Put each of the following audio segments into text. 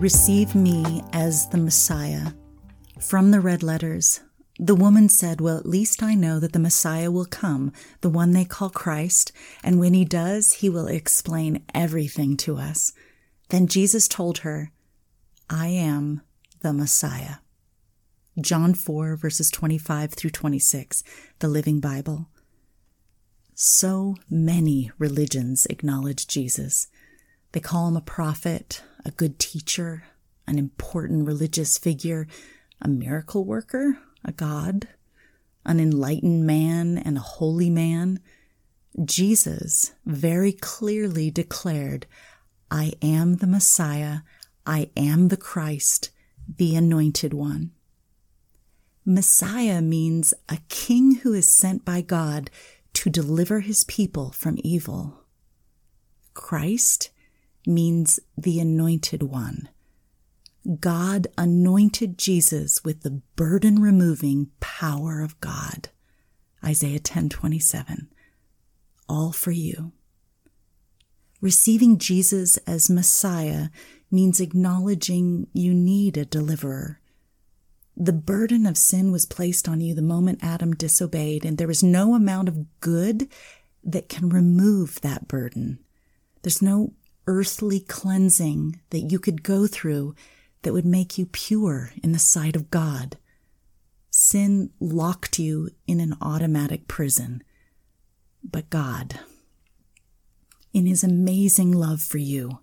Receive me as the Messiah. From the red letters, the woman said, Well, at least I know that the Messiah will come, the one they call Christ, and when he does, he will explain everything to us. Then Jesus told her, I am the Messiah. John 4, verses 25 through 26, the Living Bible. So many religions acknowledge Jesus. They call him a prophet, a good teacher, an important religious figure, a miracle worker, a God, an enlightened man, and a holy man. Jesus very clearly declared, I am the Messiah, I am the Christ, the Anointed One. Messiah means a king who is sent by God to deliver his people from evil. Christ means the Anointed One God anointed Jesus with the burden removing power of God. Isaiah 10:27. All for you. Receiving Jesus as Messiah means acknowledging you need a deliverer. The burden of sin was placed on you the moment Adam disobeyed, and there is no amount of good that can remove that burden. There's no earthly cleansing that you could go through that would make you pure in the sight of God. Sin locked you in an automatic prison. But God, in His amazing love for you,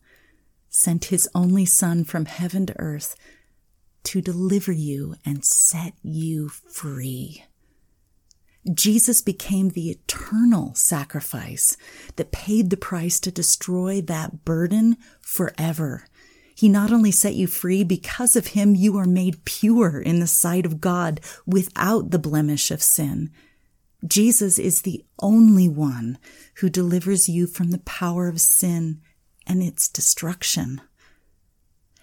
sent His only Son from heaven to earth to deliver you and set you free. Jesus became the eternal sacrifice that paid the price to destroy that burden forever he not only set you free, because of him, you are made pure in the sight of God without the blemish of sin. Jesus is the only one who delivers you from the power of sin and its destruction.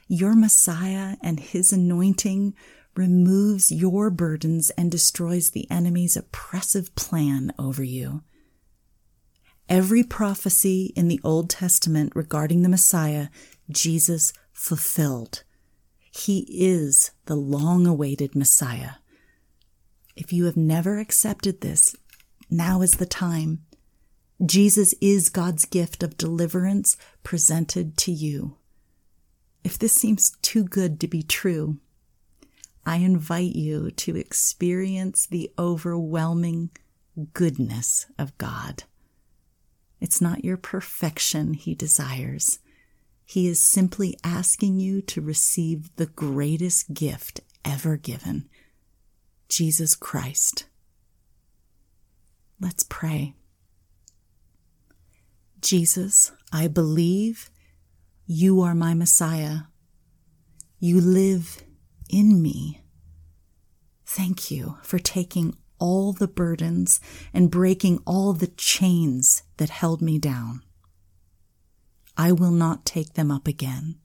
Your Messiah and his anointing removes your burdens and destroys the enemy's oppressive plan over you. Every prophecy in the Old Testament regarding the Messiah, Jesus fulfilled. He is the long awaited Messiah. If you have never accepted this, now is the time. Jesus is God's gift of deliverance presented to you. If this seems too good to be true, I invite you to experience the overwhelming goodness of God. It's not your perfection he desires. He is simply asking you to receive the greatest gift ever given Jesus Christ. Let's pray. Jesus, I believe you are my Messiah. You live in me. Thank you for taking all the burdens and breaking all the chains that held me down. I will not take them up again.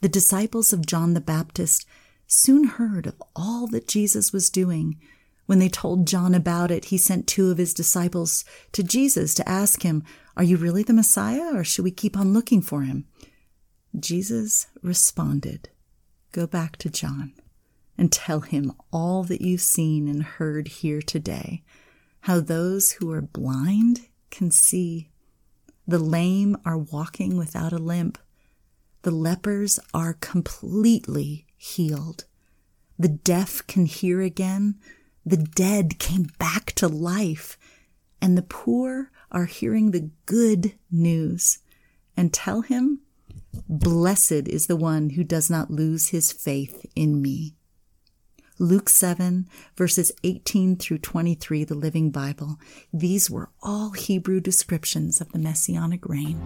The disciples of John the Baptist soon heard of all that Jesus was doing. When they told John about it, he sent two of his disciples to Jesus to ask him, Are you really the Messiah, or should we keep on looking for him? Jesus responded, Go back to John and tell him all that you've seen and heard here today, how those who are blind can see the lame are walking without a limp. The lepers are completely healed. The deaf can hear again. The dead came back to life. And the poor are hearing the good news. And tell him, Blessed is the one who does not lose his faith in me. Luke 7, verses 18 through 23, the Living Bible. These were all Hebrew descriptions of the Messianic reign.